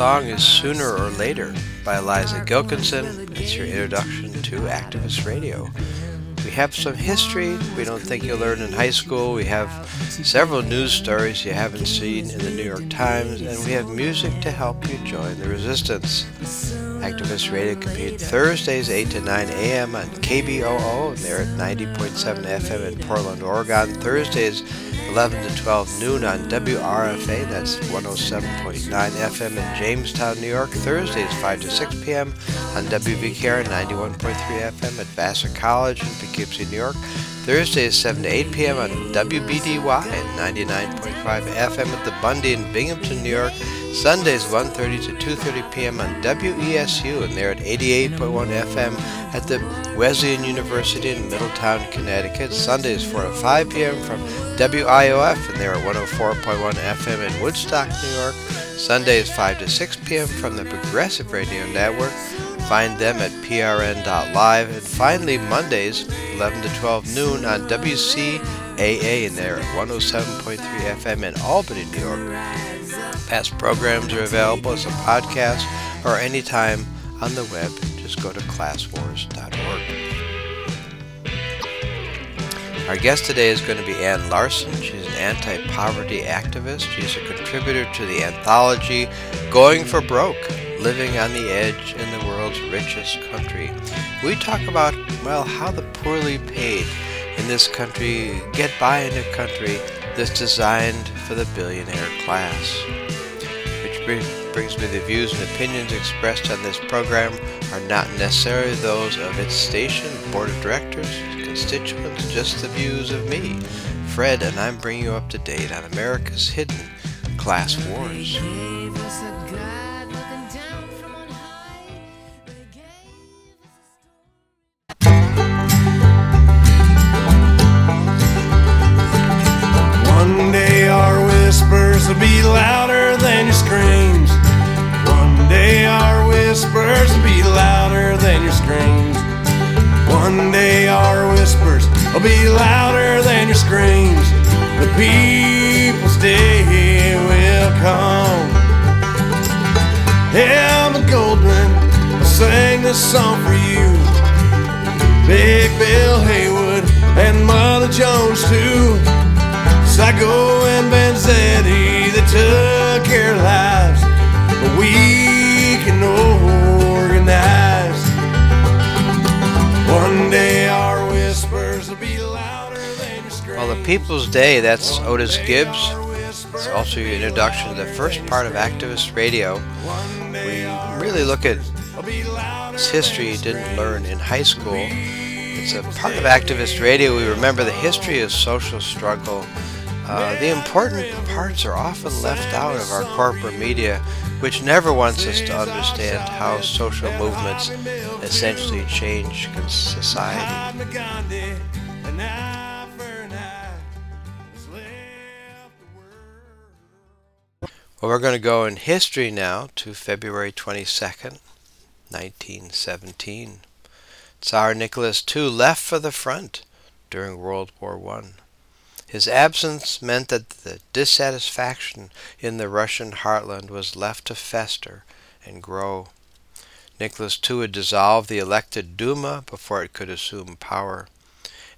Song is Sooner or Later by Eliza Gilkyson. It's your introduction to activist radio. We have some history we don't think you'll learn in high school. We have several news stories you haven't seen in the New York Times, and we have music to help you join the resistance. Activist Radio can compete Thursdays 8 to 9 a.m. on KBOO, and they're at 90.7 FM in Portland, Oregon. Thursdays 11 to 12 noon on WRFA, that's 107.9 FM in Jamestown, New York. Thursdays 5 to 6 p.m. on WVKR 91.3 FM at Vassar College in Poughkeepsie, New York. Thursdays 7 to 8 p.m. on WBDY and 99.5 FM at the Bundy in Binghamton, New York. Sundays 1.30 to 2.30 p.m. on WESU, and they're at 88.1 FM at the Wesleyan University in Middletown, Connecticut. Sundays 4 to 5 p.m. from WIOF, and they're at 104.1 FM in Woodstock, New York. Sundays 5 to 6 p.m. from the Progressive Radio Network. Find them at prn.live. And finally, Mondays 11 to 12 noon on WCAA, and they're at 107.3 FM in Albany, New York. Past programs are available as a podcast or anytime on the web. Just go to classwars.org. Our guest today is going to be Ann Larson. She's an anti poverty activist. She's a contributor to the anthology Going for Broke Living on the Edge in the World's Richest Country. We talk about, well, how the poorly paid in this country get by in a country that's designed for the billionaire class. Which brings me the views and opinions expressed on this program are not necessarily those of its station, board of directors, constituents, just the views of me, Fred, and I'm bringing you up to date on America's hidden class wars. One day our whispers will be louder than your screams. One day our whispers will be louder than your screams. One day our whispers will be louder than your screams. The people's day will come. Emma Goldman, I sang this song for you. Big Bill Haywood and Mother Jones too. And Vanzetti, took lives, we can organize. One day our whispers will be louder than your. Well, the People's Day, that's Otis Gibbs. It's also your introduction to the first part of activist radio. We really look at history you didn't learn in high school. It's a part of activist radio. We remember the history of social struggle. Uh, the important parts are often left out of our corporate media, which never wants us to understand how social movements essentially change society. Well, we're going to go in history now to February 22nd, 1917. Tsar Nicholas II left for the front during World War I. His absence meant that the dissatisfaction in the Russian heartland was left to fester and grow. Nicholas II had dissolved the elected Duma before it could assume power,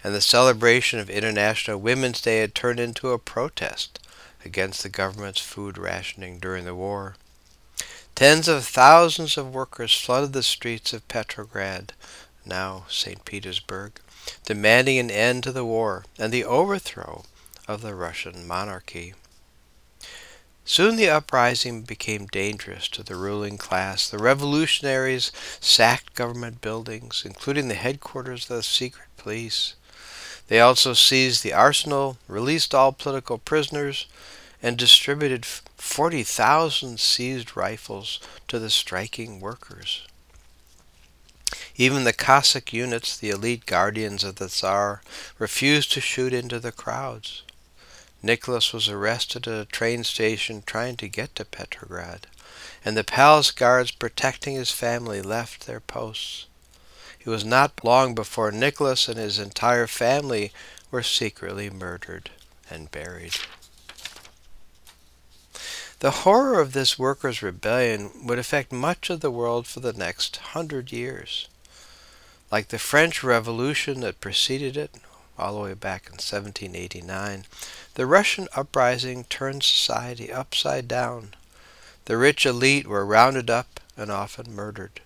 and the celebration of International Women's Day had turned into a protest against the government's food rationing during the war. Tens of thousands of workers flooded the streets of Petrograd, now St. Petersburg, demanding an end to the war and the overthrow of the Russian monarchy. Soon the uprising became dangerous to the ruling class. The revolutionaries sacked government buildings, including the headquarters of the secret police. They also seized the arsenal, released all political prisoners, and distributed 40,000 seized rifles to the striking workers. Even the Cossack units, the elite guardians of the Tsar, refused to shoot into the crowds. Nicholas was arrested at a train station trying to get to Petrograd, and the palace guards protecting his family left their posts. It was not long before Nicholas and his entire family were secretly murdered and buried. The horror of this workers' rebellion would affect much of the world for the next hundred years. Like the French Revolution that preceded it, all the way back in 1789, the Russian uprising turned society upside down. The rich elite were rounded up and often murdered,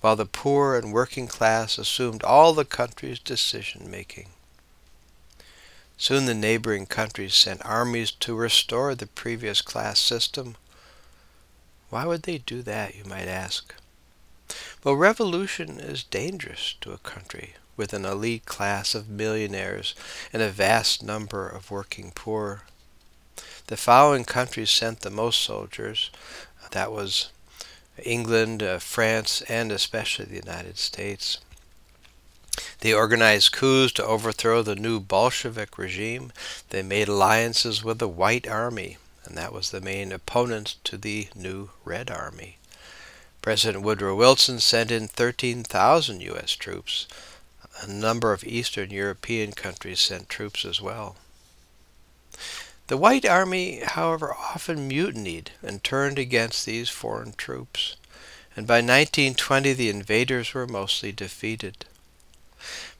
while the poor and working class assumed all the country's decision making. Soon the neighboring countries sent armies to restore the previous class system. Why would they do that, you might ask? Well, revolution is dangerous to a country with an elite class of millionaires and a vast number of working poor. The following countries sent the most soldiers. That was England, uh, France, and especially the United States. They organized coups to overthrow the new Bolshevik regime. They made alliances with the White Army, and that was the main opponent to the new Red Army. President Woodrow Wilson sent in 13,000 U.S. troops. A number of Eastern European countries sent troops as well. The White Army, however, often mutinied and turned against these foreign troops, and by 1920 the invaders were mostly defeated.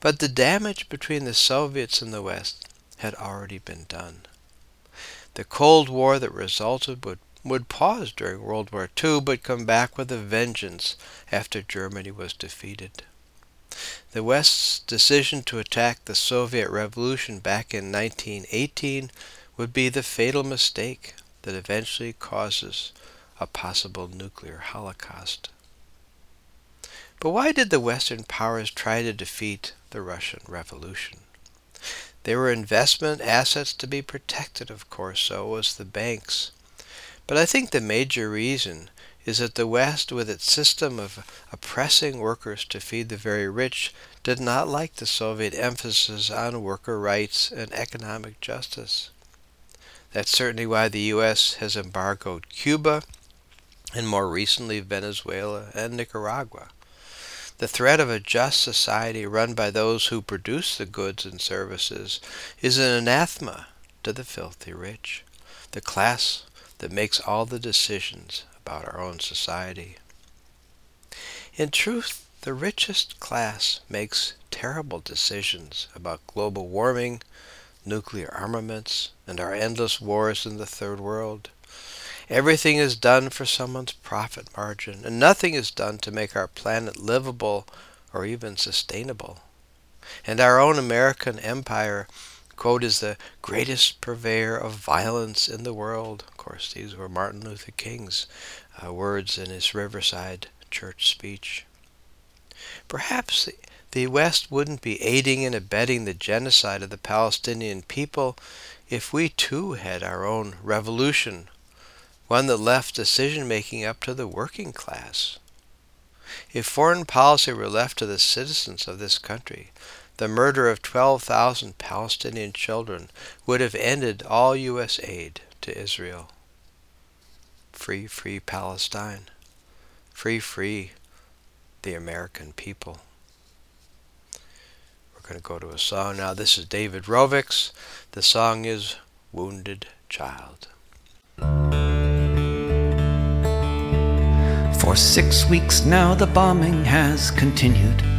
But the damage between the Soviets and the West had already been done. The Cold War that resulted would, would pause during World War II but come back with a vengeance after Germany was defeated. The West's decision to attack the Soviet Revolution back in 1918 would be the fatal mistake that eventually causes a possible nuclear holocaust. But why did the Western powers try to defeat the Russian Revolution? There were investment assets to be protected, of course, so was the banks. But I think the major reason is that the West, with its system of oppressing workers to feed the very rich, did not like the Soviet emphasis on worker rights and economic justice. That's certainly why the U.S. has embargoed Cuba and more recently Venezuela and Nicaragua. The threat of a just society run by those who produce the goods and services is an anathema to the filthy rich, the class that makes all the decisions about our own society. In truth, the richest class makes terrible decisions about global warming, nuclear armaments, and our endless wars in the third world. Everything is done for someone's profit margin, and nothing is done to make our planet livable or even sustainable. And our own American empire, quote, is the greatest purveyor of violence in the world. Of course, these were Martin Luther King's uh, words in his Riverside church speech. Perhaps the West wouldn't be aiding and abetting the genocide of the Palestinian people if we too had our own revolution one that left decision making up to the working class. If foreign policy were left to the citizens of this country, the murder of 12,000 Palestinian children would have ended all U.S. aid to Israel. Free, free Palestine. Free, free the American people. We're going to go to a song now. This is David Rovics. The song is Wounded Child. For six weeks now, the bombing has continued.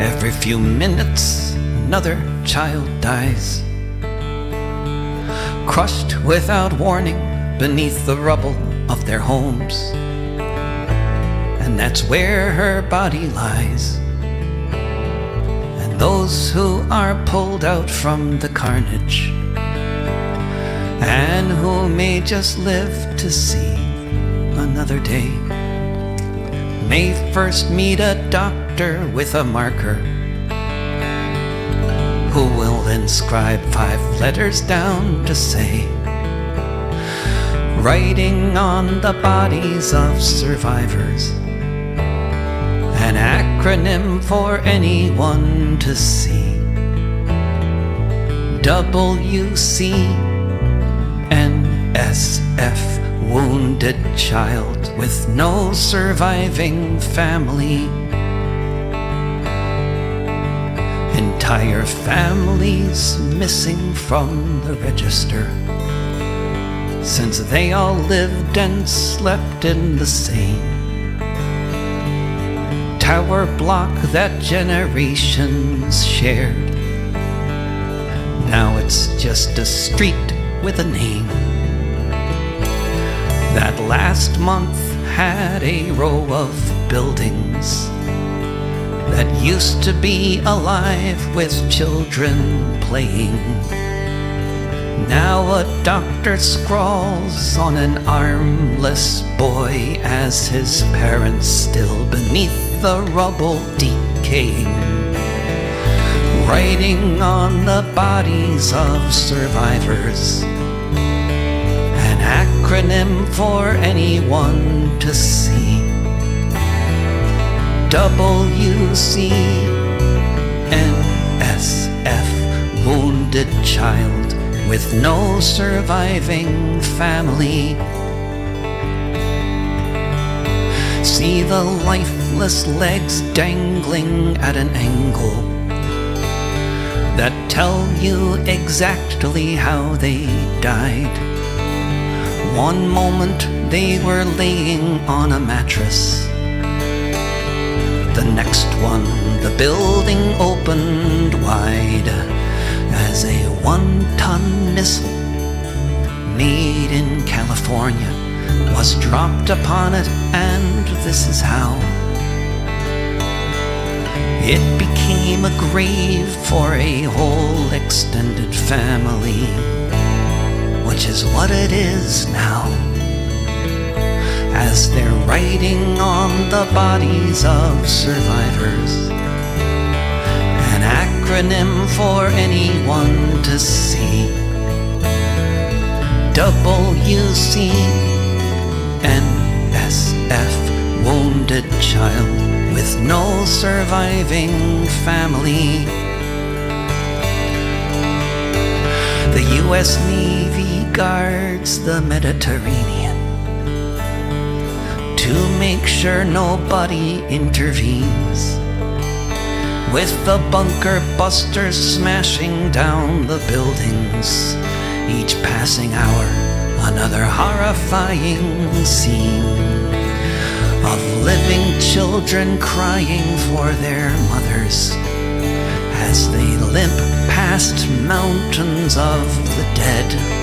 Every few minutes, another child dies. Crushed without warning beneath the rubble of their homes. And that's where her body lies. And those who are pulled out from the carnage, and who may just live to see another day, may first meet a doctor with a marker who will inscribe five letters down to say, writing on the bodies of survivors, an acronym for anyone to see. WC NSF, wounded child with no surviving family. Entire families missing from the register since they all lived and slept in the same tower block that generations shared. Now it's just a street with a name. That last month had a row of buildings that used to be alive with children playing. Now a doctor scrawls on an armless boy as his parents still beneath the rubble decaying. Writing on the bodies of survivors. An acronym for anyone to see. WC NSF, wounded child with no surviving family. See the lifeless legs dangling at an angle that tell you exactly how they died. One moment they were laying on a mattress. The next one, the building opened wide as a one ton missile made in California was dropped upon it, and this is how. It became a grave for a whole extended family, which is what it is now. As they're writing on the bodies of survivors, an acronym for anyone to see. WC NSF, wounded child with no surviving family. The U.S. Navy guards the Mediterranean to make sure nobody intervenes. With the bunker busters smashing down the buildings, each passing hour, another horrifying scene of living children crying for their mothers as they limp past mountains of the dead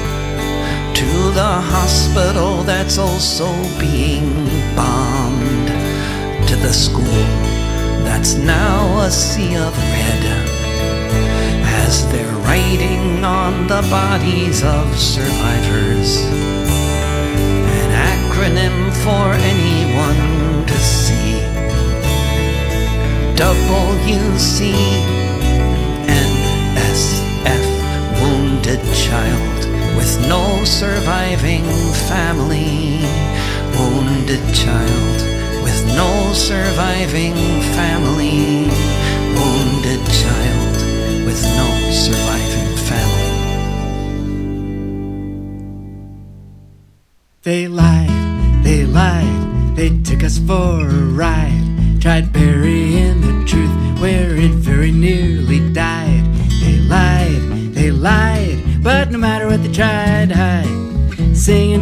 to the hospital that's also being bombed, to the school that's now a sea of red as they're writing on the bodies of survivors. An acronym for anyone to see. WC NSF, wounded child with no surviving family. Wounded child with no surviving family. Wounded child with no surviving family. They lied, they lied, they took us for a ride.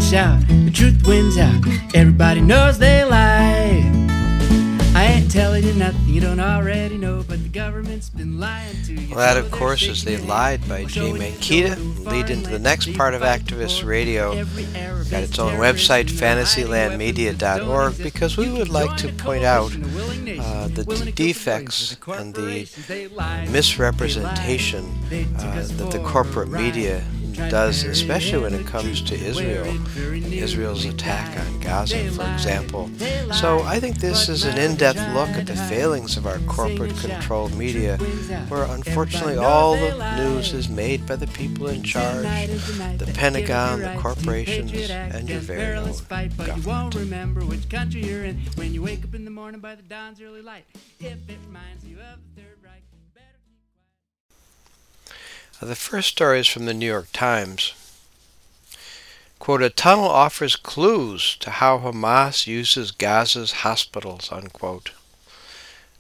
Sing and shout, the truth wins out. Everybody knows they lied. I ain't telling you nothing you don't already know, but the government's been lying to you. Well, that, of course, is They Lied by Jay Mankita. Lead into the next part of Activist Radio. Got its own website, fantasylandmedia.org, because we would like to point out uh, the defects and the misrepresentation uh, that the corporate media does, especially when it comes to Israel, Israel's attack on Gaza, for example. So I think this is an in-depth look at the failings of our corporate-controlled media, where unfortunately all the news is made by the people in charge, the Pentagon, the corporations, and your very own government. The first story is from the New York Times. Quote, a tunnel offers clues to how Hamas uses Gaza's hospitals, unquote.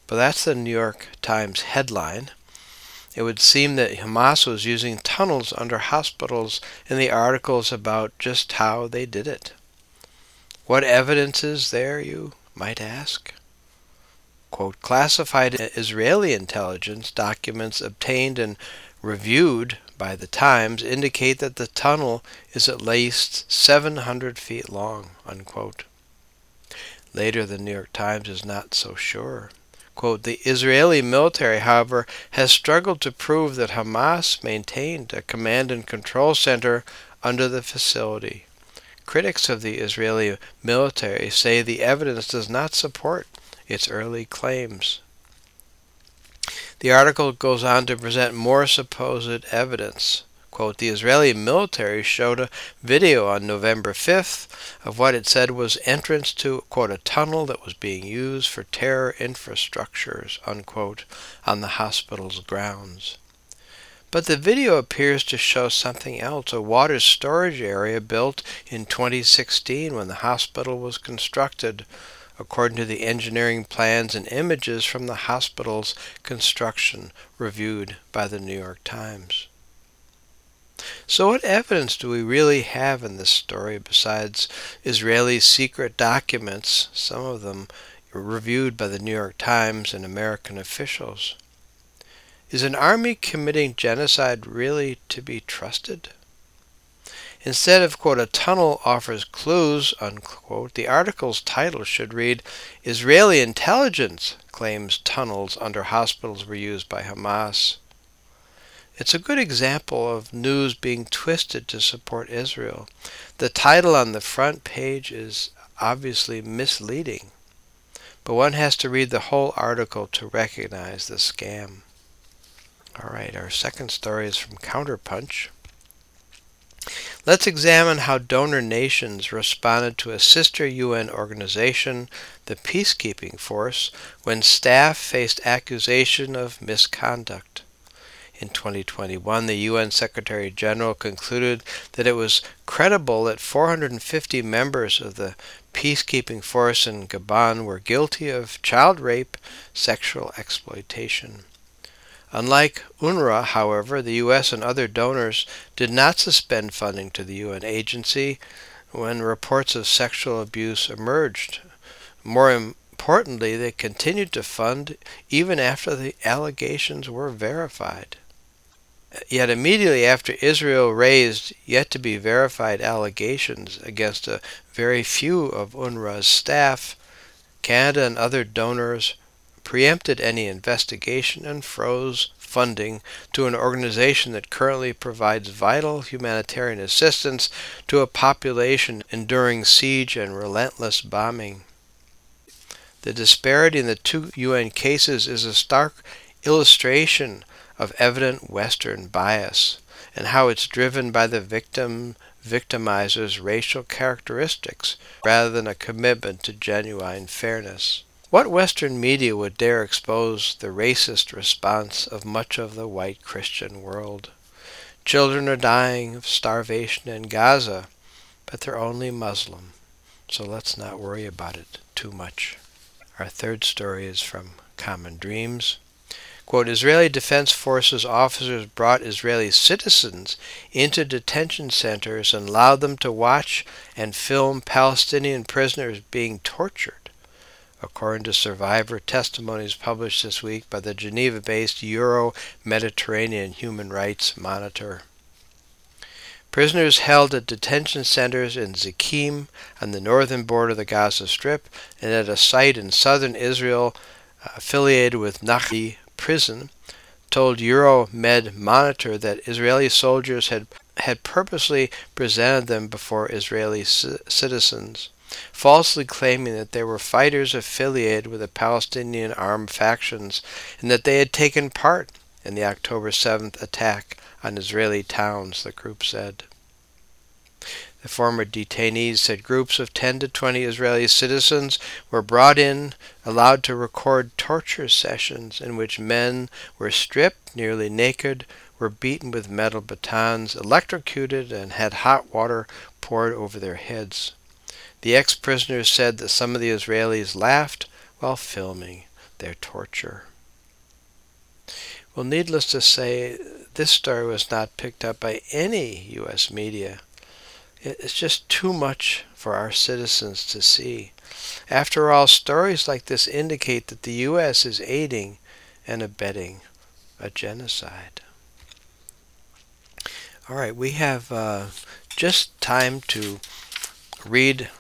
But that's the New York Times headline. It would seem that Hamas was using tunnels under hospitals in the articles about just how they did it. What evidence is there, you might ask? Quote, classified Israeli intelligence documents obtained and reviewed by the Times indicate that the tunnel is at least 700 feet long, unquote. Later, the New York Times is not so sure. Quote, the Israeli military, however, has struggled to prove that Hamas maintained a command and control center under the facility. Critics of the Israeli military say the evidence does not support its early claims. The article goes on to present more supposed evidence. Quote, the Israeli military showed a video on November 5th of what it said was entrance to, quote, a tunnel that was being used for terror infrastructures, unquote, on the hospital's grounds. But the video appears to show something else a water storage area built in 2016 when the hospital was constructed, according to the engineering plans and images from the hospital's construction reviewed by the New York Times. So, what evidence do we really have in this story besides Israeli secret documents, some of them reviewed by the New York Times and American officials? Is an army committing genocide really to be trusted? Instead of, quote, a tunnel offers clues, unquote, the article's title should read Israeli intelligence claims tunnels under hospitals were used by Hamas. It's a good example of news being twisted to support Israel. The title on the front page is obviously misleading, but one has to read the whole article to recognize the scam. All right, our second story is from Counterpunch. Let's examine how donor nations responded to a sister UN organization, the Peacekeeping Force, when staff faced accusation of misconduct. In 2021, the UN Secretary General concluded that it was credible that 450 members of the peacekeeping force in Gabon were guilty of child rape, sexual exploitation. Unlike UNRWA, however, the U.S. and other donors did not suspend funding to the UN agency when reports of sexual abuse emerged. More importantly, they continued to fund even after the allegations were verified. Yet immediately after Israel raised yet to be verified allegations against a very few of UNRWA's staff, Canada and other donors preempted any investigation and froze funding to an organization that currently provides vital humanitarian assistance to a population enduring siege and relentless bombing. The disparity in the two UN cases is a stark illustration of evident Western bias and how it's driven by the victim victimizer's racial characteristics rather than a commitment to genuine fairness. What Western media would dare expose the racist response of much of the white Christian world? Children are dying of starvation in Gaza, but they're only Muslim, so let's not worry about it too much. Our third story is from Common Dreams. Quote, Israeli Defense Forces officers brought Israeli citizens into detention centers and allowed them to watch and film Palestinian prisoners being tortured according to survivor testimonies published this week by the Geneva based Euro Mediterranean Human Rights Monitor. Prisoners held at detention centers in Zikim on the northern border of the Gaza Strip and at a site in southern Israel uh, affiliated with Nachi prison told Euromed Monitor that Israeli soldiers had, had purposely presented them before Israeli c- citizens, falsely claiming that they were fighters affiliated with the Palestinian armed factions and that they had taken part in the October 7th attack on Israeli towns, the group said. The former detainees said groups of 10 to 20 Israeli citizens were brought in, allowed to record torture sessions in which men were stripped, nearly naked, were beaten with metal batons, electrocuted, and had hot water poured over their heads. The ex prisoners said that some of the Israelis laughed while filming their torture. Well, needless to say, this story was not picked up by any U.S. media. It's just too much for our citizens to see. After all, stories like this indicate that the U.S. is aiding and abetting a genocide. All right, we have uh, just time to read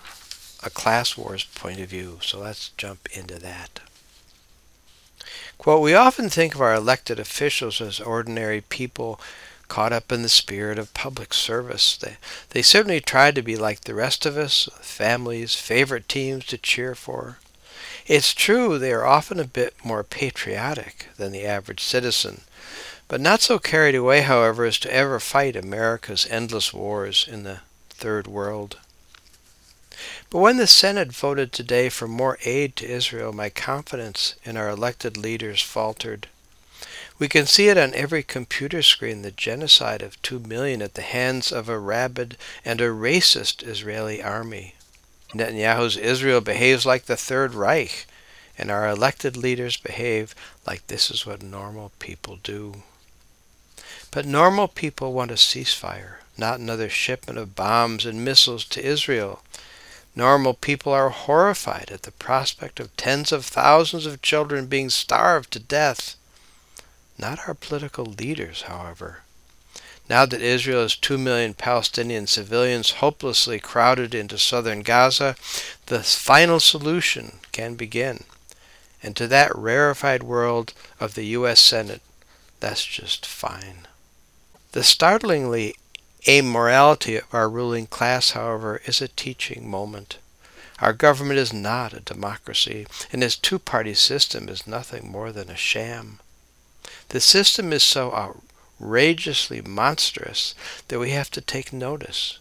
a class wars point of view, so let's jump into that. Quote, we often think of our elected officials as ordinary people caught up in the spirit of public service. They, they certainly try to be like the rest of us, families, favorite teams to cheer for. It's true they are often a bit more patriotic than the average citizen, but not so carried away, however, as to ever fight America's endless wars in the Third World. But when the Senate voted today for more aid to Israel, my confidence in our elected leaders faltered. We can see it on every computer screen the genocide of two million at the hands of a rabid and a racist Israeli army. Netanyahu's Israel behaves like the Third Reich, and our elected leaders behave like this is what normal people do. But normal people want a ceasefire, not another shipment of bombs and missiles to Israel. Normal people are horrified at the prospect of tens of thousands of children being starved to death. Not our political leaders, however. Now that Israel has two million Palestinian civilians hopelessly crowded into southern Gaza, the final solution can begin. And to that rarefied world of the U.S. Senate, that's just fine. The startlingly amorality of our ruling class, however, is a teaching moment. Our government is not a democracy, and its two party system is nothing more than a sham. The system is so outrageously monstrous that we have to take notice.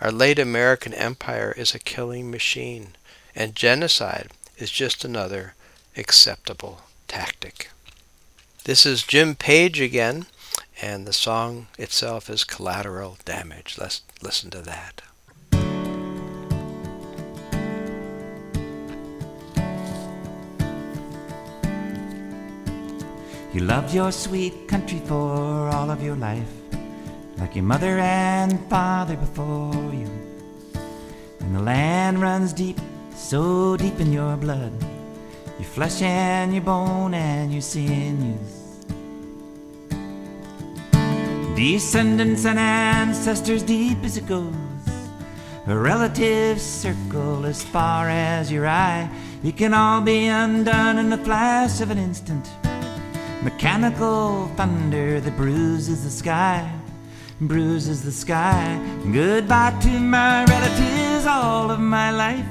Our late American empire is a killing machine, and genocide is just another acceptable tactic. This is Jim Page again, and the song itself is Collateral Damage. Let's listen to that. You loved your sweet country for all of your life, like your mother and father before you. And the land runs deep, so deep in your blood, your flesh and your bone and your sinews. Descendants and ancestors deep as it goes, a relative circle as far as your eye. It can all be undone in the flash of an instant. Mechanical thunder that bruises the sky, bruises the sky. Goodbye to my relatives all of my life.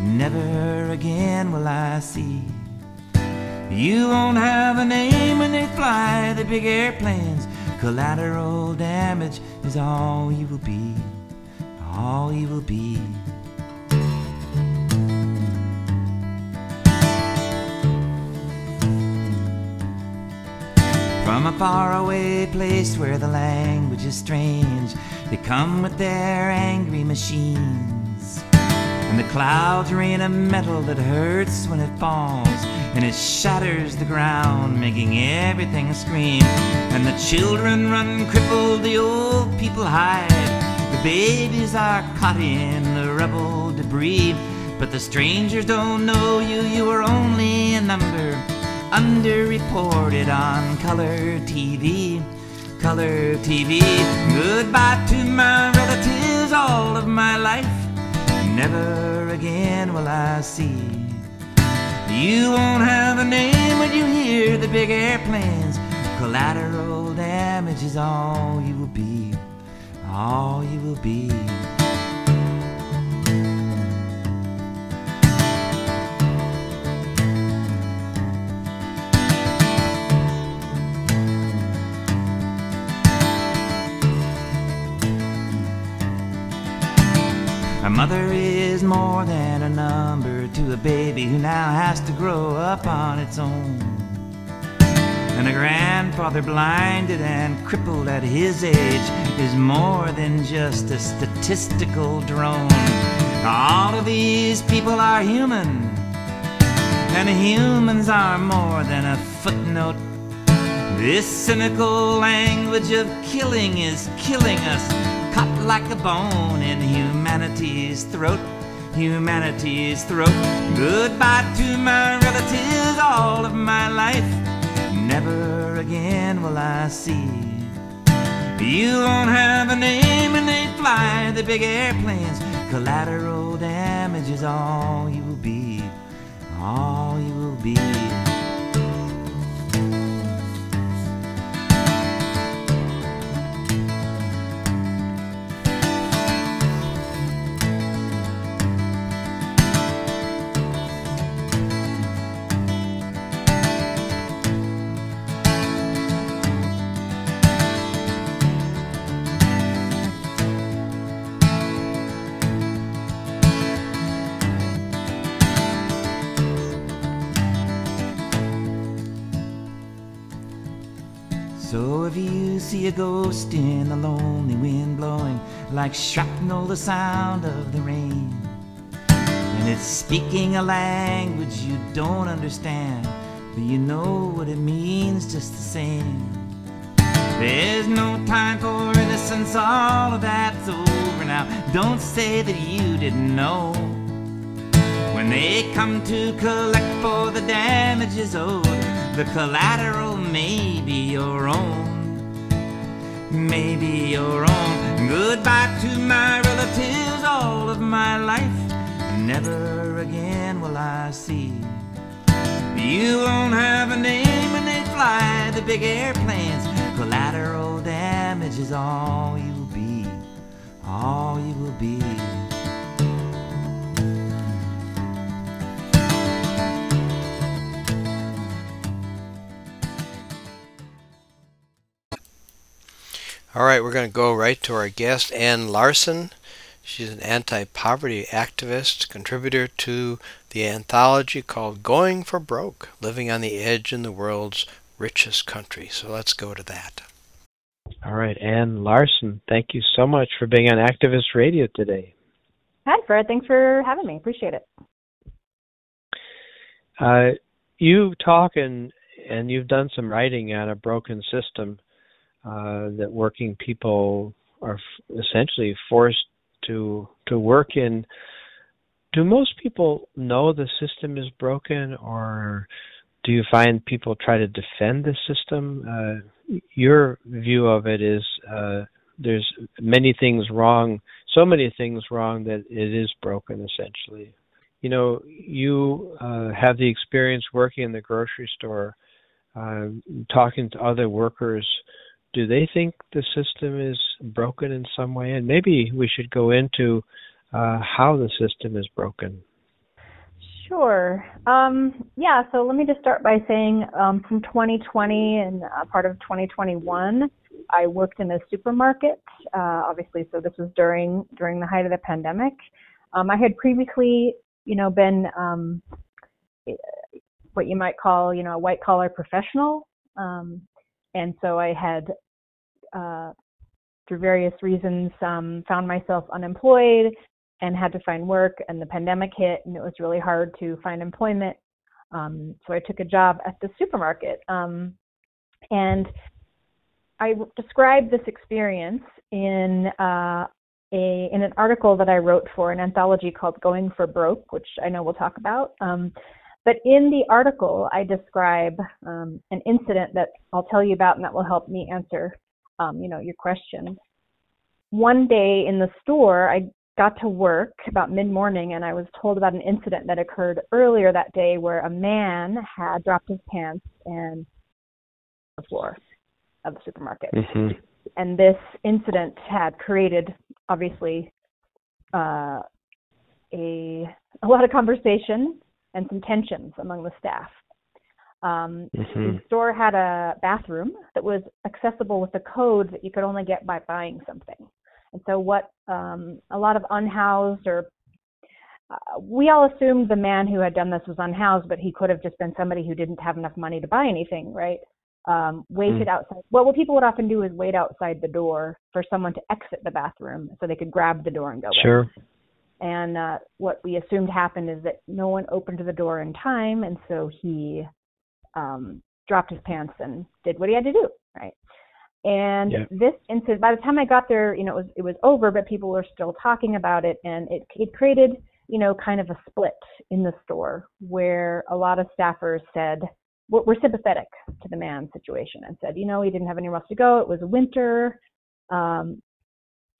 Never again will I see. You won't have a name when they fly the big airplanes. Collateral damage is all you will be, all you will be. From a faraway place where the language is strange, they come with their angry machines. And the clouds rain a metal that hurts when it falls, and it shatters the ground, making everything scream. And the children run crippled, the old people hide. The babies are caught in the rubble debris. But the strangers don't know you, you are only a number, underreported on color TV. Color TV. Goodbye to my relatives all of my life. Never again will I see. You won't have a name when you hear the big airplanes. Collateral damage is all you will be. All you will be. A mother is more than a number to a baby who now has to grow up on its own. And a grandfather blinded and crippled at his age is more than just a statistical drone. All of these people are human, and humans are more than a footnote. This cynical language of killing is killing us cut like a bone in humanity's throat. Humanity's throat. Goodbye to my relatives all of my life. Never again will I see. You won't have a name and they fly the big airplanes. Collateral damage is all you will be. All you will be. So if you see a ghost in the lonely wind blowing like shrapnel the sound of the rain, and it's speaking a language you don't understand, but you know what it means just the same. There's no time for innocence, all of that's over now. Don't say that you didn't know. When they come to collect for the damages owed, the collateral may be your own. Maybe your own. Goodbye to my relatives all of my life. Never again will I see. You won't have a name when they fly the big airplanes. Collateral damage is all you will be. All you will be. All right, we're going to go right to our guest, Ann Larson. She's an anti poverty activist, contributor to the anthology called Going for Broke Living on the Edge in the World's Richest Country. So let's go to that. All right, Ann Larson, thank you so much for being on Activist Radio today. Hi, Fred. Thanks for having me. Appreciate it. Uh, you talk and and you've done some writing on a broken system uh, that working people are f- essentially forced to to work in. Do most people know the system is broken, or do you find people try to defend the system? Uh, your view of it is uh, there's many things wrong, so many things wrong that it is broken essentially. You know, you uh, have the experience working in the grocery store, uh, talking to other workers. Do they think the system is broken in some way? And maybe we should go into uh, how the system is broken. Sure. Um, yeah, so let me just start by saying um, from 2020 and uh, part of 2021, I worked in a supermarket, uh, obviously, so this was during during the height of the pandemic. Um, I had previously, you know, been um, what you might call, you know, a white collar professional, um, and so I had, uh, through various reasons, um, found myself unemployed and had to find work and the pandemic hit and it was really hard to find employment um, so i took a job at the supermarket um, and i described this experience in uh, a in an article that I wrote for an anthology called Going for Broke, which I know we'll talk about. Um, but in the article, I describe um, an incident that I'll tell you about, and that will help me answer, um, you know, your question. One day in the store, I got to work about mid-morning, and I was told about an incident that occurred earlier that day, where a man had dropped his pants and the floor of the supermarket. Mm-hmm. And this incident had created, obviously, uh, a a lot of conversation and some tensions among the staff. Um, Mm-hmm. The store had a bathroom that was accessible with a code that you could only get by buying something. And so, what um, a lot of unhoused or uh, we all assumed the man who had done this was unhoused, but he could have just been somebody who didn't have enough money to buy anything, right? Um, waited outside. Well, what people would often do is wait outside the door for someone to exit the bathroom so they could grab the door and go in. And uh, what we assumed happened is that no one opened the door in time, and so he um, dropped his pants and did what he had to do, right? And Yeah. this incident, by the time I got there, you know, it was it was over, but people were still talking about it, and it it created, you know, kind of a split in the store where a lot of staffers said were, were sympathetic to the man's situation and said, you know, he didn't have anywhere else to go. It was winter. Um,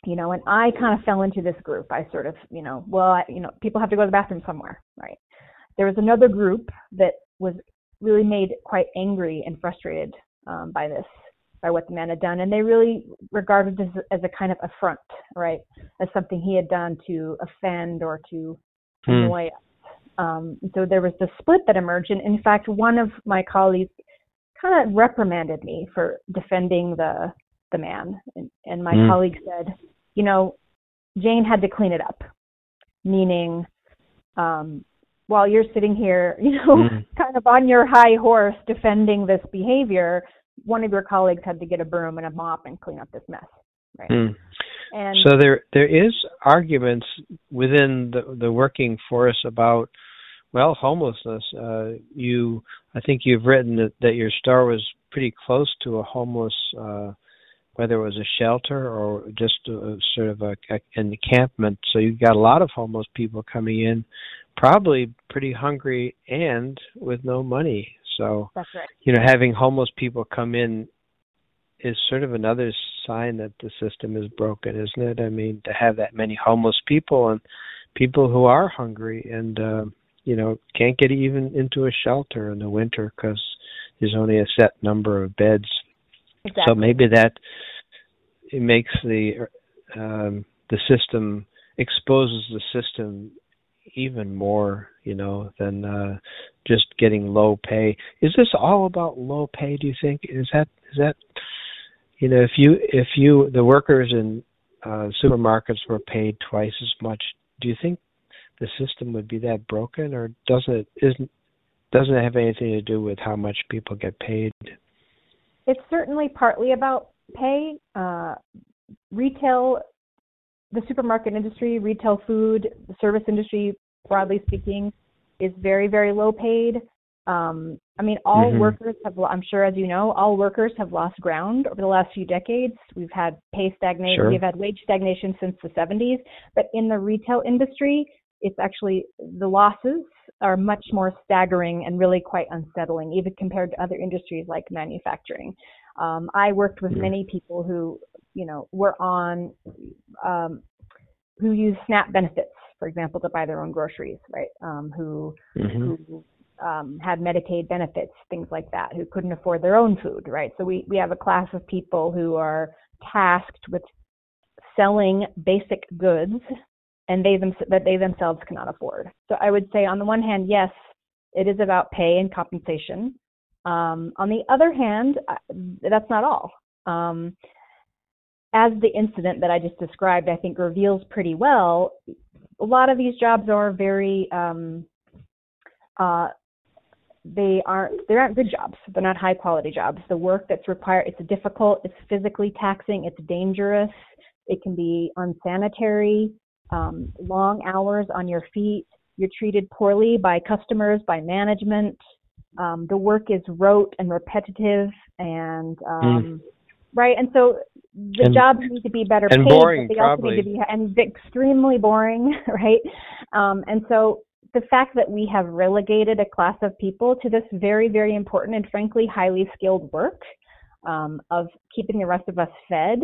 you know, and I kind of fell into this group. I sort of, you know, well, I, you know, people have to go to the bathroom somewhere, right? There was another group that was really made quite angry and frustrated um, by this, by what the man had done, and they really regarded this as a kind of affront, right, as something he had done to offend or to Hmm. annoy us. Um, so there was this split that emerged, and in fact, one of my colleagues kind of reprimanded me for defending the the man, and, and my Hmm. colleague said, you know, Jane had to clean it up, meaning, um, while you're sitting here, you know, Mm. kind of on your high horse defending this behavior, one of your colleagues had to get a broom and a mop and clean up this mess, right? Mm. And So there there is arguments within the the working force about well homelessness. Uh, you I think you've written that, that your store was pretty close to a homeless, uh, whether it was a shelter or just a, sort of a, a an encampment. So you got a lot of homeless people coming in, probably pretty hungry and with no money. So that's right. you know having homeless people come in is sort of another sign that the system is broken, isn't it? I mean, to have that many homeless people and people who are hungry and uh, you know can't get even into a shelter in the winter because there's only a set number of beds. Exactly. So maybe that it makes the um, the system exposes the system even more, you know, than uh, just getting low pay. Is this all about low pay? Do you think is that is that you know if you if you the workers in uh, supermarkets were paid twice as much, do you think the system would be that broken, or doesn't it isn't doesn't it have anything to do with how much people get paid? It's certainly partly about pay. Uh, retail, the supermarket industry, retail food, the service industry, broadly speaking, is very, very low paid. Um, I mean, all Mhm. workers have, I'm sure as you know, all workers have lost ground over the last few decades. We've had pay stagnation, Sure. we've had wage stagnation since the 70s. But in the retail industry, it's actually the losses are much more staggering and really quite unsettling, even compared to other industries like manufacturing. Um, I worked with many people who, you know, were on, um, who use SNAP benefits, for example, to buy their own groceries, right? Um, who hmm who um, had Medicaid benefits, things like that, who couldn't afford their own food, right? So we, we have a class of people who are tasked with selling basic goods and they them, that they themselves cannot afford. So I would say on the one hand, yes, it is about pay and compensation. Um, on the other hand, that's not all. Um, as the incident that I just described, I think reveals pretty well, a lot of these jobs are very um, uh, they aren't they aren't good jobs. They're not high quality jobs. The work that's required it's difficult, it's physically taxing, it's dangerous, it can be unsanitary, um, long hours on your feet. You're treated poorly by customers, by management. Um, the work is rote and repetitive, and um, right. And so the And- jobs need to be better and paid, boring, but they also probably. need to be and extremely boring, right? Um, and so the fact that we have relegated a class of people to this very, very important and frankly highly skilled work um, of keeping the rest of us fed,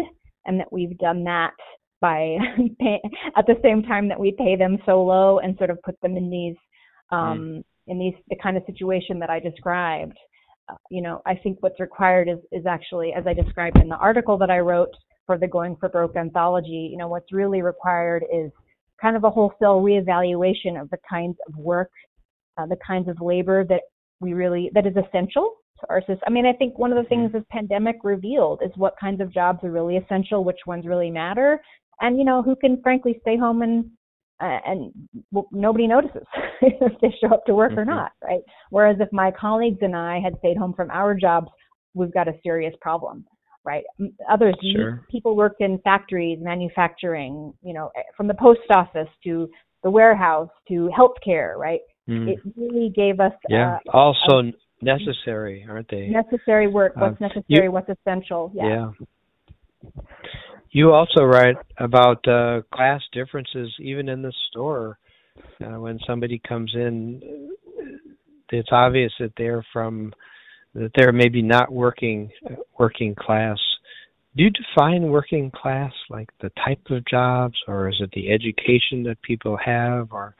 and that we've done that by pay, at the same time that we pay them so low and sort of put them in these um, in these the kind of situation that I described. Uh, you know, I think what's required is is actually, as I described in the article that I wrote for the Going for Broke anthology, you know, what's really required is kind of a wholesale reevaluation of the kinds of work, uh, the kinds of labor that we really that is essential to our system. I mean, I think one of the things this pandemic revealed is what kinds of jobs are really essential, which ones really matter, and you know, who can frankly stay home and uh, and well, nobody notices if they show up to work or Mhm. not, right? Whereas if my colleagues and I had stayed home from our jobs, we've got a serious problem, right? Others, Sure. people worked in factories, manufacturing, you know, eh, from the post office to the warehouse to healthcare, right? Mm. It really gave us yeah. uh, also n- necessary, aren't they? necessary work, what's Uh, necessary, you- what's essential. Yeah. Yeah. You also write about uh, class differences even in the store. Uh, when somebody comes in, it's obvious that they're from that they're maybe not working working class. Do you define working class like the type of jobs, or is it the education that people have, or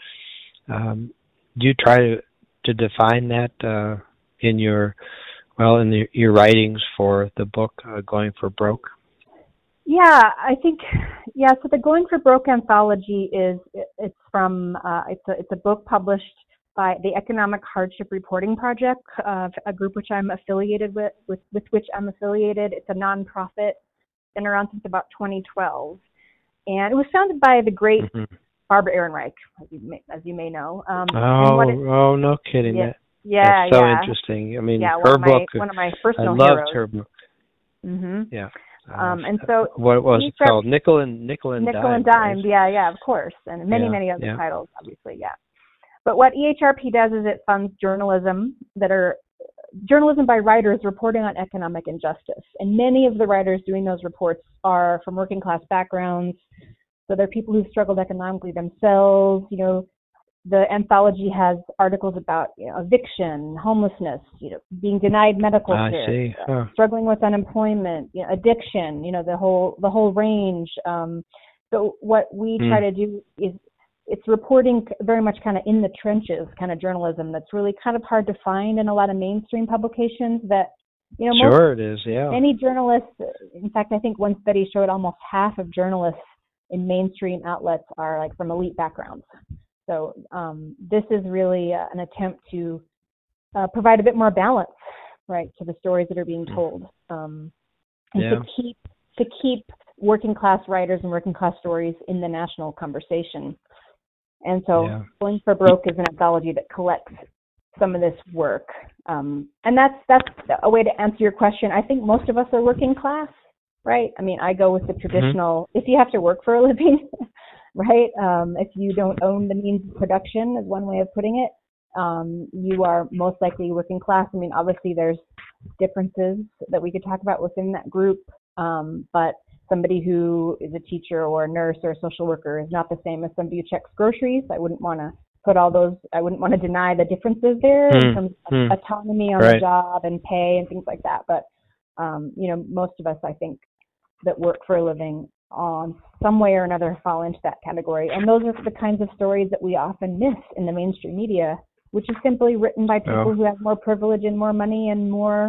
um, do you try to to define that uh, in your well in the, your writings for the book uh, Going for Broke? Yeah, I think yeah. So the Going for Broke anthology is it's from uh, it's a it's a book published by the Economic Hardship Reporting Project, uh, a group which I'm affiliated with, with with which I'm affiliated. It's a nonprofit, been around since about 2012, and it was founded by the great Mhm. Barbara Ehrenreich, as you may, as you may know. Um, Oh, it- oh, no kidding! Yeah, yeah, that's so yeah, interesting. I mean, yeah. her One of my book. one of my I personal loved heroes. her book. hmm Yeah. Um, and so what was it called? Nickel and Nickel and Nickel Dime. and Dime, right? yeah, yeah, of course, and many, Yeah, many other yeah. titles, obviously, yeah. But what EHRP does is it funds journalism that are journalism by writers reporting on economic injustice, and many of the writers doing those reports are from working class backgrounds. So they're people who've struggled economically themselves. You know, the anthology has articles about you know, eviction, homelessness, you know, being denied medical care. Huh. struggling with unemployment, you know, addiction, you know, the whole the whole range. Um, so what we Hmm. try to do is it's reporting very much kind of in the trenches kind of journalism that's really kind of hard to find in a lot of mainstream publications that you know most Sure, it is. Yeah. any journalist in fact i think one study showed almost half of journalists in mainstream outlets are like from elite backgrounds so um, this is really uh, an attempt to uh, provide a bit more balance right to the stories that are being told um, and Yeah. to keep to keep working class writers and working class stories in the national conversation. And so Yeah. going for broke is an anthology that collects some of this work um, and that's that's a way to answer your question. I think most of us are working class right? I mean i go with the traditional if you have to work for a living right? Um, if you don't own the means of production is one way of putting it um, you are most likely working class. I mean obviously there's differences that we could talk about within that group um, but somebody who is a teacher or a nurse or a social worker is not the same as somebody who checks groceries. I wouldn't want to put all those i wouldn't want to deny the differences there in Hmm, terms of hmm. autonomy on the job and pay and things like that. But um, you know most of us i think that work for a living on some way or another fall into that category and those are the kinds of stories that we often miss in the mainstream media which is simply written by people Oh. who have more privilege and more money and more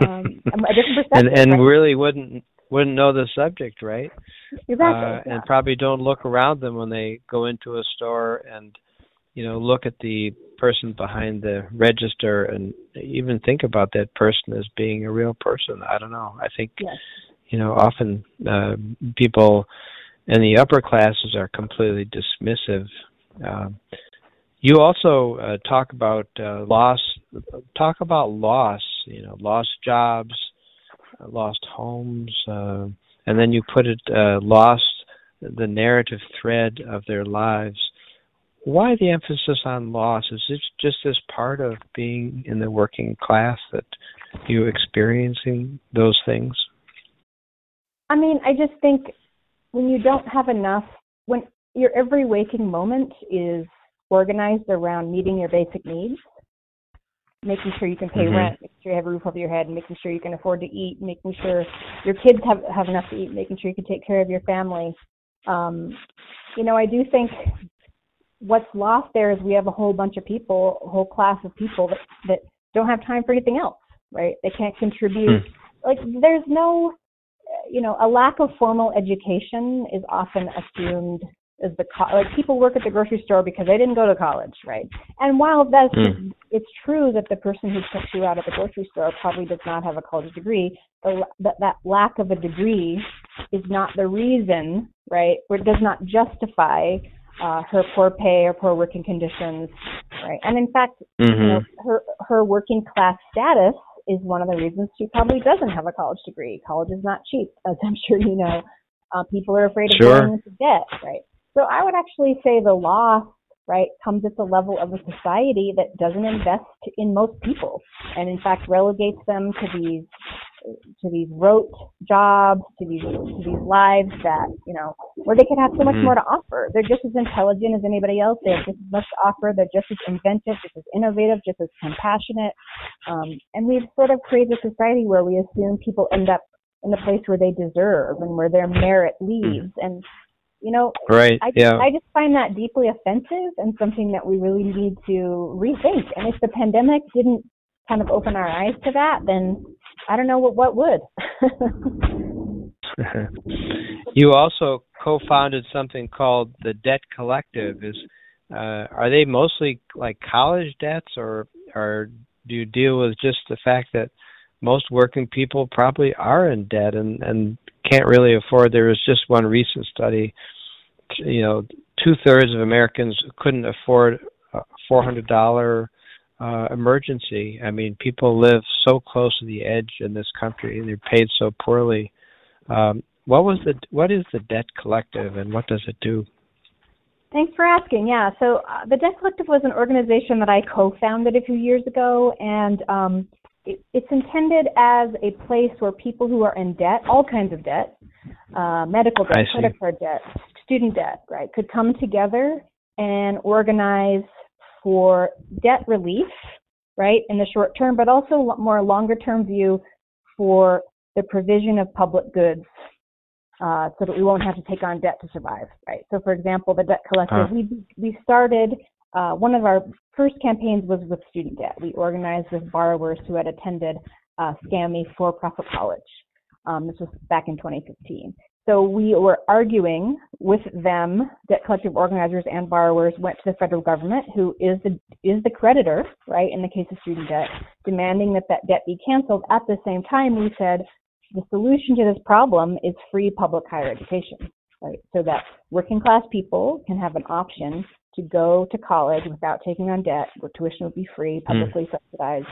um, a different perspective and and right? really wouldn't wouldn't know the subject, right? exactly uh, yeah. and probably don't look around them when they go into a store and you know look at the person behind the register and even think about that person as being a real person. I don't know. I think Yes. You know often uh, people in the upper classes are completely dismissive. Um, you also uh, talk about uh, loss. Talk about loss. You know, lost jobs, uh, lost homes, uh, and then you put it uh, lost the narrative thread of their lives. Why the emphasis on loss? Is it just as part of being in the working class that you experiencing those things? I mean, I just think when you don't have enough, when your every waking moment is organized around meeting your basic needs, making sure you can pay Mhm. rent, making sure you have a roof over your head, making sure you can afford to eat, making sure your kids have have enough to eat, making sure you can take care of your family. Um, you know, I do think what's lost there is we have a whole bunch of people, a whole class of people that that don't have time for anything else, right? They can't contribute. Like there's no, you know, a lack of formal education is often assumed as the co- like people work at the grocery store because they didn't go to college, right? And while that's Mm. it's true that the person who checks you out at the grocery store probably does not have a college degree, the, that that lack of a degree is not the reason, right? Or it does not justify uh, her poor pay or poor working conditions, right? And in fact, you know, Mhm. her her working class status is one of the reasons she probably doesn't have a college degree. College is not cheap, as I'm sure you know. Uh, people are afraid of Sure. going into debt, right? So I would actually say the loss, right, comes at the level of a society that doesn't invest in most people, and in fact relegates them to these to these rote jobs, to these to these lives that you know where they could have so much Mhm. more to offer. They're just as intelligent as anybody else. They have just as much to offer. They're just as inventive, just as innovative, just as compassionate. Um, and we've sort of created a society where we assume people end up in the place where they deserve and where their merit leaves. And you know, Right. I, yeah. I just find that deeply offensive and something that we really need to rethink. And if the pandemic didn't kind of open our eyes to that, then I don't know what what would. you also co-founded something called the Debt Collective. Is uh, are they mostly like college debts, or or do you deal with just the fact that most working people probably are in debt and and can't really afford? There was just one recent study. You know, two thirds of Americans couldn't afford a four hundred dollar uh, emergency. I mean, people live so close to the edge in this country. And they're paid so poorly. Um, what was the what is the debt collective and what does it do? Thanks for asking. Yeah, so uh, the Debt Collective was an organization that I co-founded a few years ago, and um, it, it's intended as a place where people who are in debt, all kinds of debt, uh, medical debt, credit card debt, student debt, right, could come together and organize for debt relief, right, in the short term, but also more longer term view for the provision of public goods uh, so that we won't have to take on debt to survive, right? So, for example, the debt collective, Huh. we we started uh, one of our first campaigns was with student debt. We organized with borrowers who had attended uh, SCAMI for-profit college. Um, this was back in 2015. So we were arguing with them, debt collective organizers and borrowers went to the federal government, who is the is the creditor, right, in the case of student debt, demanding that that debt be canceled. At the same time, we said the solution to this problem is free public higher education, right? So that working class people can have an option to go to college without taking on debt, where tuition would be free, publicly subsidized,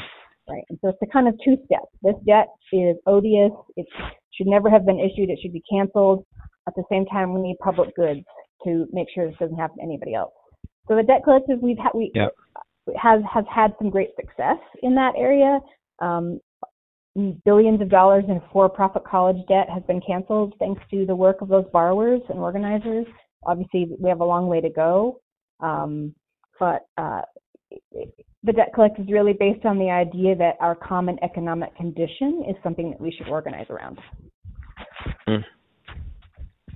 right? And so it's a kind of two steps. This debt is odious. It should never have been issued. It should be canceled. At the same time, we need public goods to make sure this doesn't happen to anybody else. So the debt collective we've had we Yep. has has had some great success in that area. Um, billions of dollars in for-profit college debt has been canceled thanks to the work of those borrowers and organizers. Obviously, we have a long way to go, um, but uh, the debt collect is really based on the idea that our common economic condition is something that we should organize around.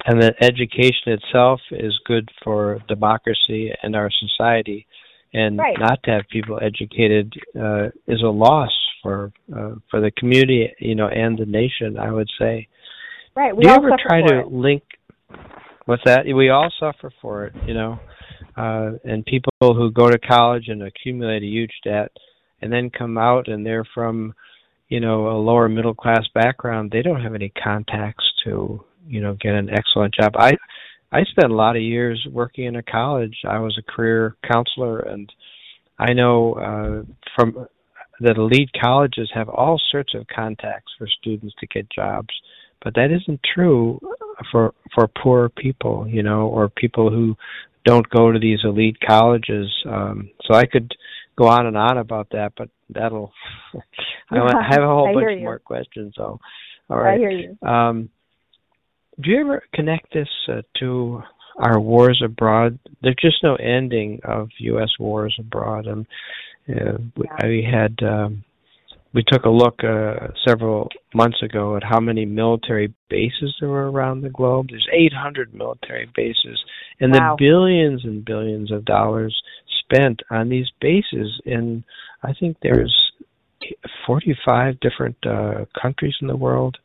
And that education itself is good for democracy and our society, and Right. not to have people educated uh, is a loss for uh, for the community, you know, and the nation. I would say. Right. We Do you all ever try to it. link? What's that? We all suffer for it, you know. Uh, and people who go to college and accumulate a huge debt, and then come out and they're from, you know, a lower middle class background. They don't have any contacts to, you know, get an excellent job. I, I spent a lot of years working in a college. I was a career counselor, and I know uh, from that elite colleges have all sorts of contacts for students to get jobs but that isn't true for for poor people you know or people who don't go to these elite colleges um so i could go on and on about that but that'll i have a whole I bunch more questions so all right. I hear you. um do you ever connect this uh, to our wars abroad? There's just no ending of U.S. wars abroad. And uh, we, we had um, we took a look uh, several months ago at how many military bases there were around the globe. There's 800 military bases, and Wow. the billions and billions of dollars spent on these bases. In I think there's 45 different uh, countries in the world.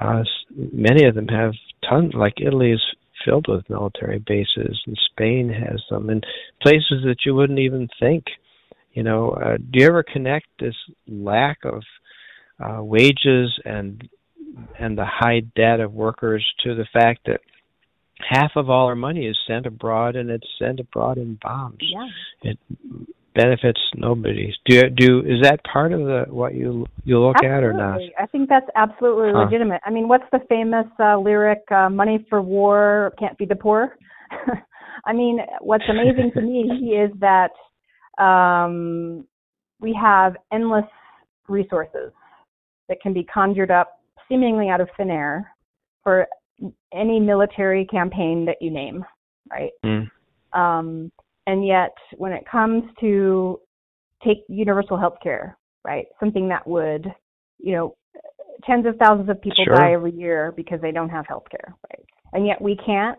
Uh, many of them have tons, like Italy is filled with military bases, and Spain has them, and places that you wouldn't even think. You know, uh, do you ever connect this lack of uh, wages and and the high debt of workers to the fact that half of all our money is sent abroad, and it's sent abroad in bombs. Yeah. It benefits nobody. Do you, do is that part of the what you you look at or not? Absolutely. I think that's absolutely Huh. legitimate. I mean, what's the famous uh, lyric, uh, money for war can't feed the poor? I mean, what's amazing to me is that um, we have endless resources that can be conjured up seemingly out of thin air for any military campaign that you name, right? Mm. Um, and yet, when it comes to take universal health care, right? Something that would, you know, tens of thousands of people Sure. die every year because they don't have health care, right? And yet we can't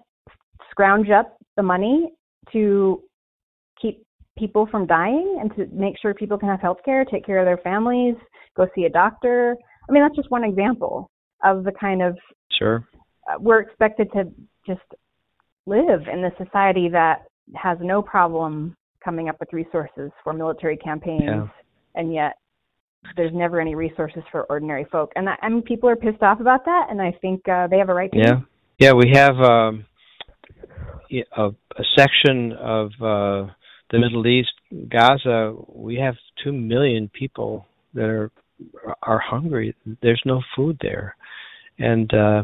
scrounge up the money to keep people from dying and to make sure people can have health care, take care of their families, go see a doctor. I mean, that's just one example of the kind of Sure. uh, we're expected to just live in the society that has no problem coming up with resources for military campaigns, Yeah. and yet there's never any resources for ordinary folk. And I, I mean, people are pissed off about that, and I think uh, they have a right to. Yeah, yeah. We have um, a, a section of uh, the Middle East, Gaza. We have two million people that are are hungry. There's no food there, and uh,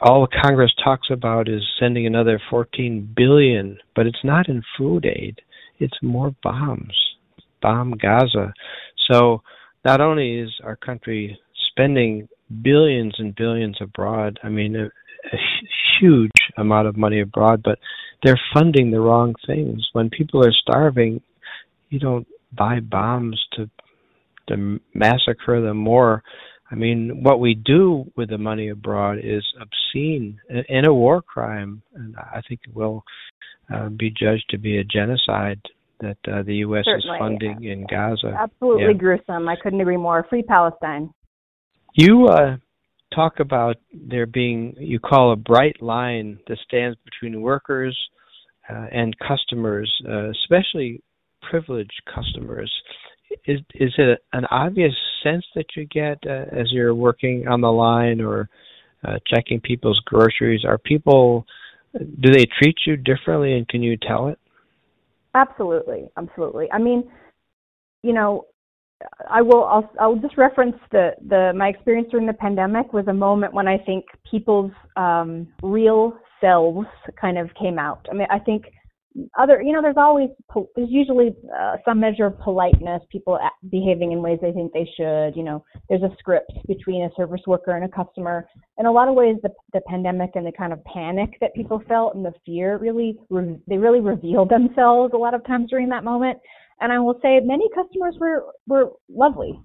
all Congress talks about is sending another 14 billion, but it's not in food aid. It's more bombs, bomb Gaza. So not only is our country spending billions and billions abroad, I mean a, a huge amount of money abroad, but they're funding the wrong things. When people are starving, you don't buy bombs to to massacre them more. I mean, what we do with the money abroad is obscene and a war crime, and I think it will uh, be judged to be a genocide that uh, the U.S. Certainly, is funding in Gaza. Absolutely Yeah. gruesome. I couldn't agree more. Free Palestine. You uh, talk about there being, you call a bright line that stands between workers uh, and customers, uh, especially privileged customers. Is is it an obvious sense that you get uh, as you're working on the line or uh, checking people's groceries? Are people do they treat you differently, and can you tell it? Absolutely, absolutely. I mean, you know, I will. I'll, I'll just reference the the my experience during the pandemic was a moment when I think people's um, real selves kind of came out. I mean, I think other, you know, there's always there's usually uh, some measure of politeness, people behaving in ways they think they should. You know, there's a script between a service worker and a customer. In a lot of ways, the the pandemic and the kind of panic that people felt and the fear really re- they really revealed themselves a lot of times during that moment. And I will say many customers were were lovely,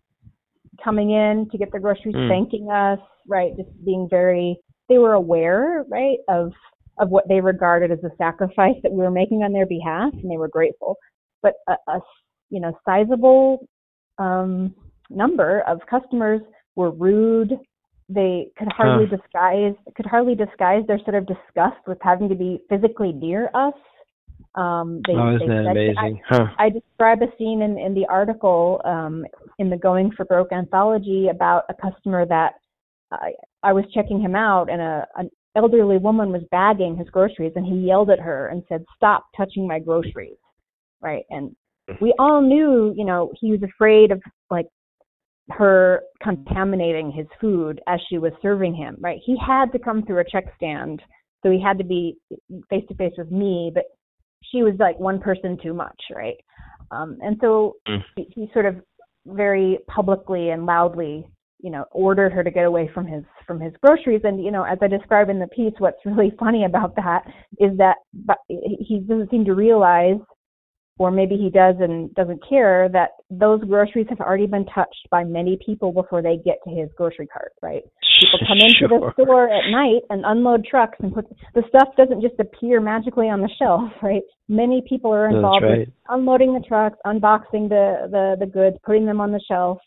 coming in to get their groceries, Mm. thanking us, right? Just being very they were aware, right, of of what they regarded as a sacrifice that we were making on their behalf, and they were grateful. But a, a you know sizable um, number of customers were rude. They could hardly Huh. disguise could hardly disguise their sort of disgust with having to be physically near us. Um, they, oh, they isn't that said- I- amazing? huh. I describe a scene in, in the article um, in the Going for Broke anthology about a customer that I, I was checking him out, and a an elderly woman was bagging his groceries, and he yelled at her and said, "Stop touching my groceries!" Right, and we all knew, you know, he was afraid of like her contaminating his food as she was serving him. Right, he had to come through a check stand, so he had to be face to face with me, but she was like one person too much, right? Um, and so Mm. he, he sort of very publicly and loudly, you know, ordered her to get away from his from his groceries. And you know, as I describe in the piece, what's really funny about that is that he doesn't seem to realize or maybe he does and doesn't care that those groceries have already been touched by many people before they get to his grocery cart, right? People come into sure. the store at night and unload trucks and put the stuff doesn't just appear magically on the shelf, right? Many people are involved right. in unloading the trucks, unboxing the, the the goods, putting them on the shelf,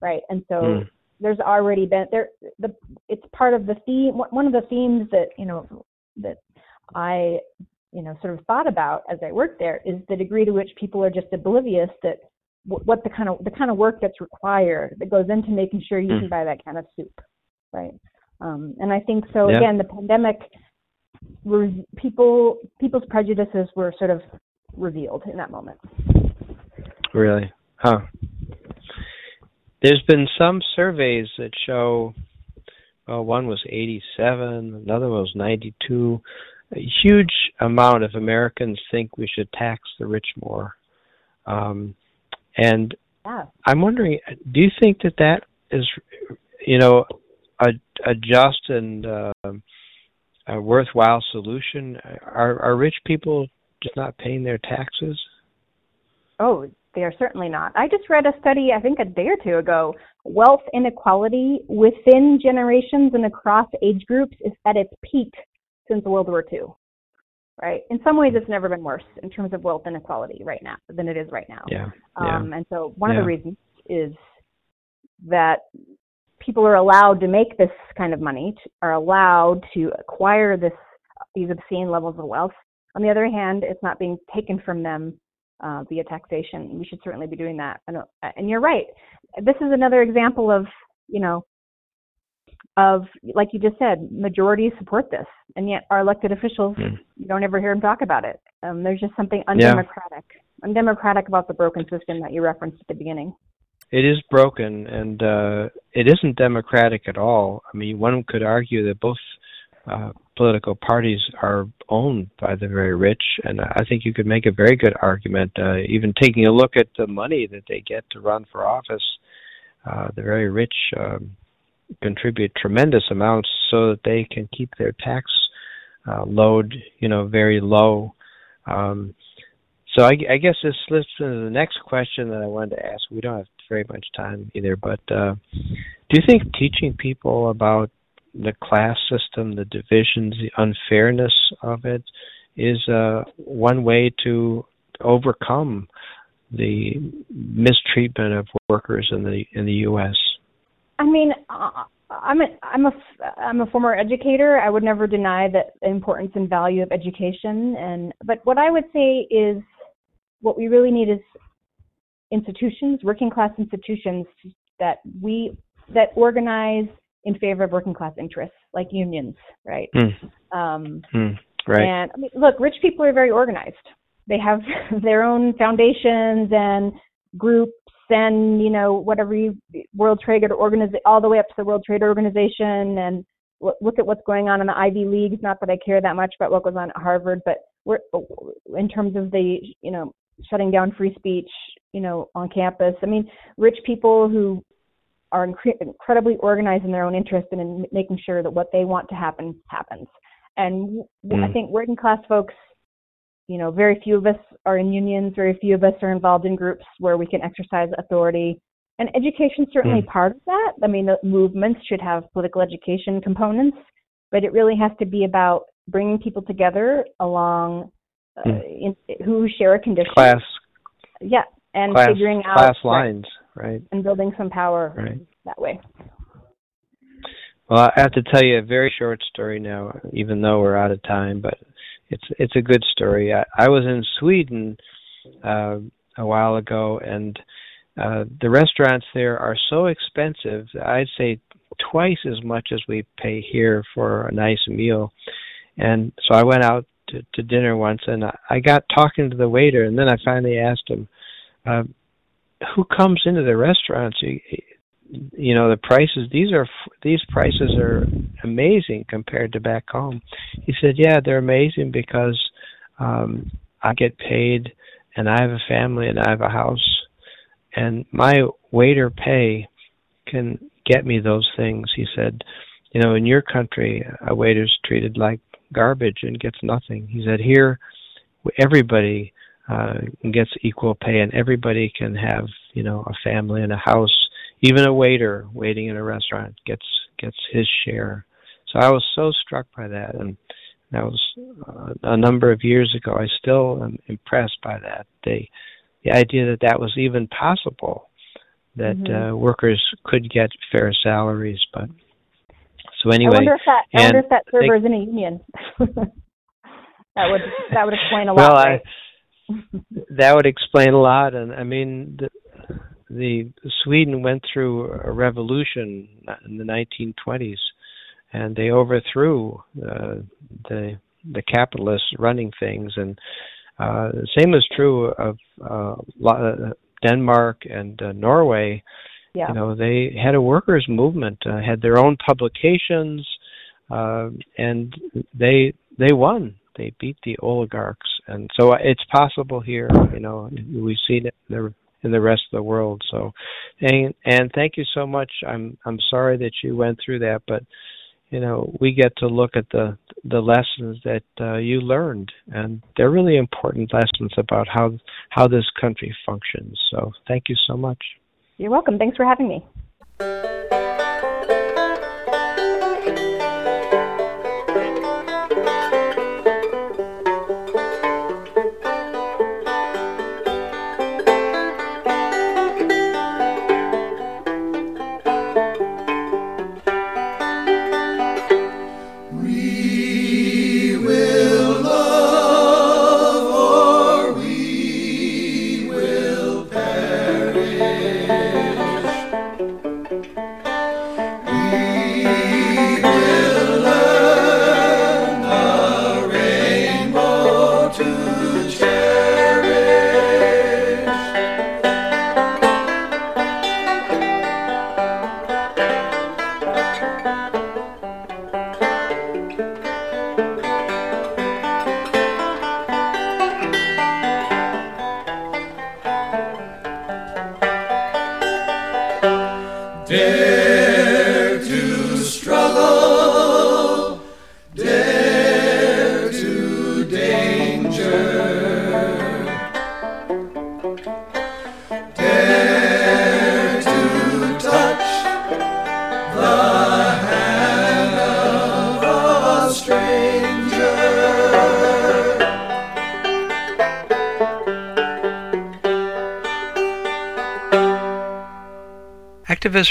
right? And so mm. there's already been there the it's part of the theme one of the themes that, you know, that I you know sort of thought about as I worked there is the degree to which people are just oblivious that what the kind of the kind of work that's required that goes into making sure you mm. can buy that kind of soup, right? Um, and I think so. Yeah. Again, the pandemic, re- people people's prejudices were sort of revealed in that moment. Really, huh? There's been some surveys that show, well, one was 87, another was 92 a huge amount of Americans think we should tax the rich more. Um, and yeah. I'm wondering, do you think that that is, you know, a, a just and uh, a worthwhile solution? Are, are rich people just not paying their taxes? Oh, they are certainly not. I just read a study, I think a day or two ago. Wealth inequality within generations and across age groups is at its peak since World War II. Right. In some ways, it's never been worse in terms of wealth inequality right now than it is right now. Yeah. yeah. Um, and so one yeah. of the reasons is that people are allowed to make this kind of money, are allowed to acquire this these obscene levels of wealth. On the other hand, it's not being taken from them uh, via taxation. We should certainly be doing that. And, and you're right. This is another example of you know of, like you just said, majorities support this, and yet our elected officials, mm. you don't ever hear them talk about it. Um, there's just something undemocratic, yeah. undemocratic about the broken system that you referenced at the beginning. It is broken, and uh, it isn't democratic at all. I mean, one could argue that both uh, political parties are owned by the very rich, and I think you could make a very good argument, uh, even taking a look at the money that they get to run for office. Uh, the very rich um, contribute tremendous amounts so that they can keep their tax uh, load, you know, very low. Um, so I, I, guess this slips into the next question that I wanted to ask. We don't have very much time either, but uh, do you think teaching people about the class system, the divisions, the unfairness of it, is uh, one way to overcome the mistreatment of workers in the in the U.S. I mean, uh, I'm a I'm a I'm a former educator. I would never deny the importance and value of education. And but what I would say is, what we really need is institutions, working class institutions that we that organize in favor of working class interests, like unions, right? Mm. Um, mm. Right. And I mean, look, rich people are very organized. They have their own foundations and groups send, you know, whatever you, World Trade Organization, all the way up to the World Trade Organization and look at what's going on in the Ivy Leagues. Not that I care that much about what goes on at Harvard, but we're, in terms of the, you know, shutting down free speech, you know, on campus. I mean, rich people who are incre- incredibly organized in their own interest and in making sure that what they want to happen happens. And mm. I think working class folks you know, very few of us are in unions, very few of us are involved in groups where we can exercise authority. And education certainly mm. part of that. I mean, the movements should have political education components, but it really has to be about bringing people together along uh, mm. in, who share a condition. Class. Yeah, and class, figuring out class lines, right. right? And building some power right. that way. Well, I have to tell you a very short story now, even though we're out of time. But it's it's a good story. I, I was in Sweden uh, a while ago, and uh, the restaurants there are so expensive. I'd say twice as much as we pay here for a nice meal. And so I went out to, to dinner once, and I, I got talking to the waiter, and then I finally asked him, uh, "Who comes into the restaurants? You know the prices these are these prices are amazing compared to back home he said yeah they're amazing because um i get paid and i have a family and i have a house and my waiter pay can get me those things he said you know, in your country, a waiter's treated like garbage and gets nothing. He said here, everybody uh, gets equal pay, and everybody can have, you know, a family and a house. Even a waiter waiting in a restaurant gets gets his share. So I was so struck by that, and that was uh, a number of years ago. I still am impressed by that. The the idea that that was even possible, that mm-hmm. uh, workers could get fair salaries, but so anyway. I wonder if that I wonder if that server is in a union. that would that would explain a lot. Well, right? I, that would explain a lot, and I mean the, the Sweden went through a revolution in the 1920s, and they overthrew uh, the the capitalists running things, and uh, the same is true of uh, Denmark and uh, Norway. Yeah. You know, they had a workers' movement, uh, had their own publications, uh, and they they won. They beat the oligarchs, and so it's possible here. You know, we've seen it in the, in the rest of the world. So, and and thank you so much. I'm I'm sorry that you went through that, but you know, we get to look at the the lessons that uh, you learned, and they're really important lessons about how how this country functions. So, thank you so much. You're welcome. Thanks for having me.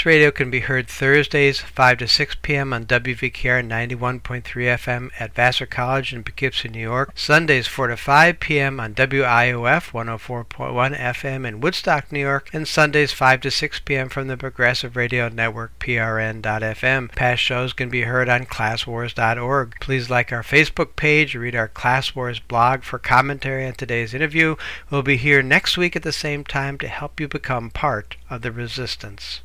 Activist Radio can be heard Thursdays 5 to 6 p.m. on WVKR 91.3 FM at Vassar College in Poughkeepsie, New York. Sundays 4 to 5 p.m. on WIOF 104.1 FM in Woodstock, New York. And Sundays 5 to 6 p.m. from the Progressive Radio Network PRN.FM. Past shows can be heard on classwars.org. Please like our Facebook page, read our Class Wars blog for commentary on today's interview. We'll be here next week at the same time to help you become part of the resistance.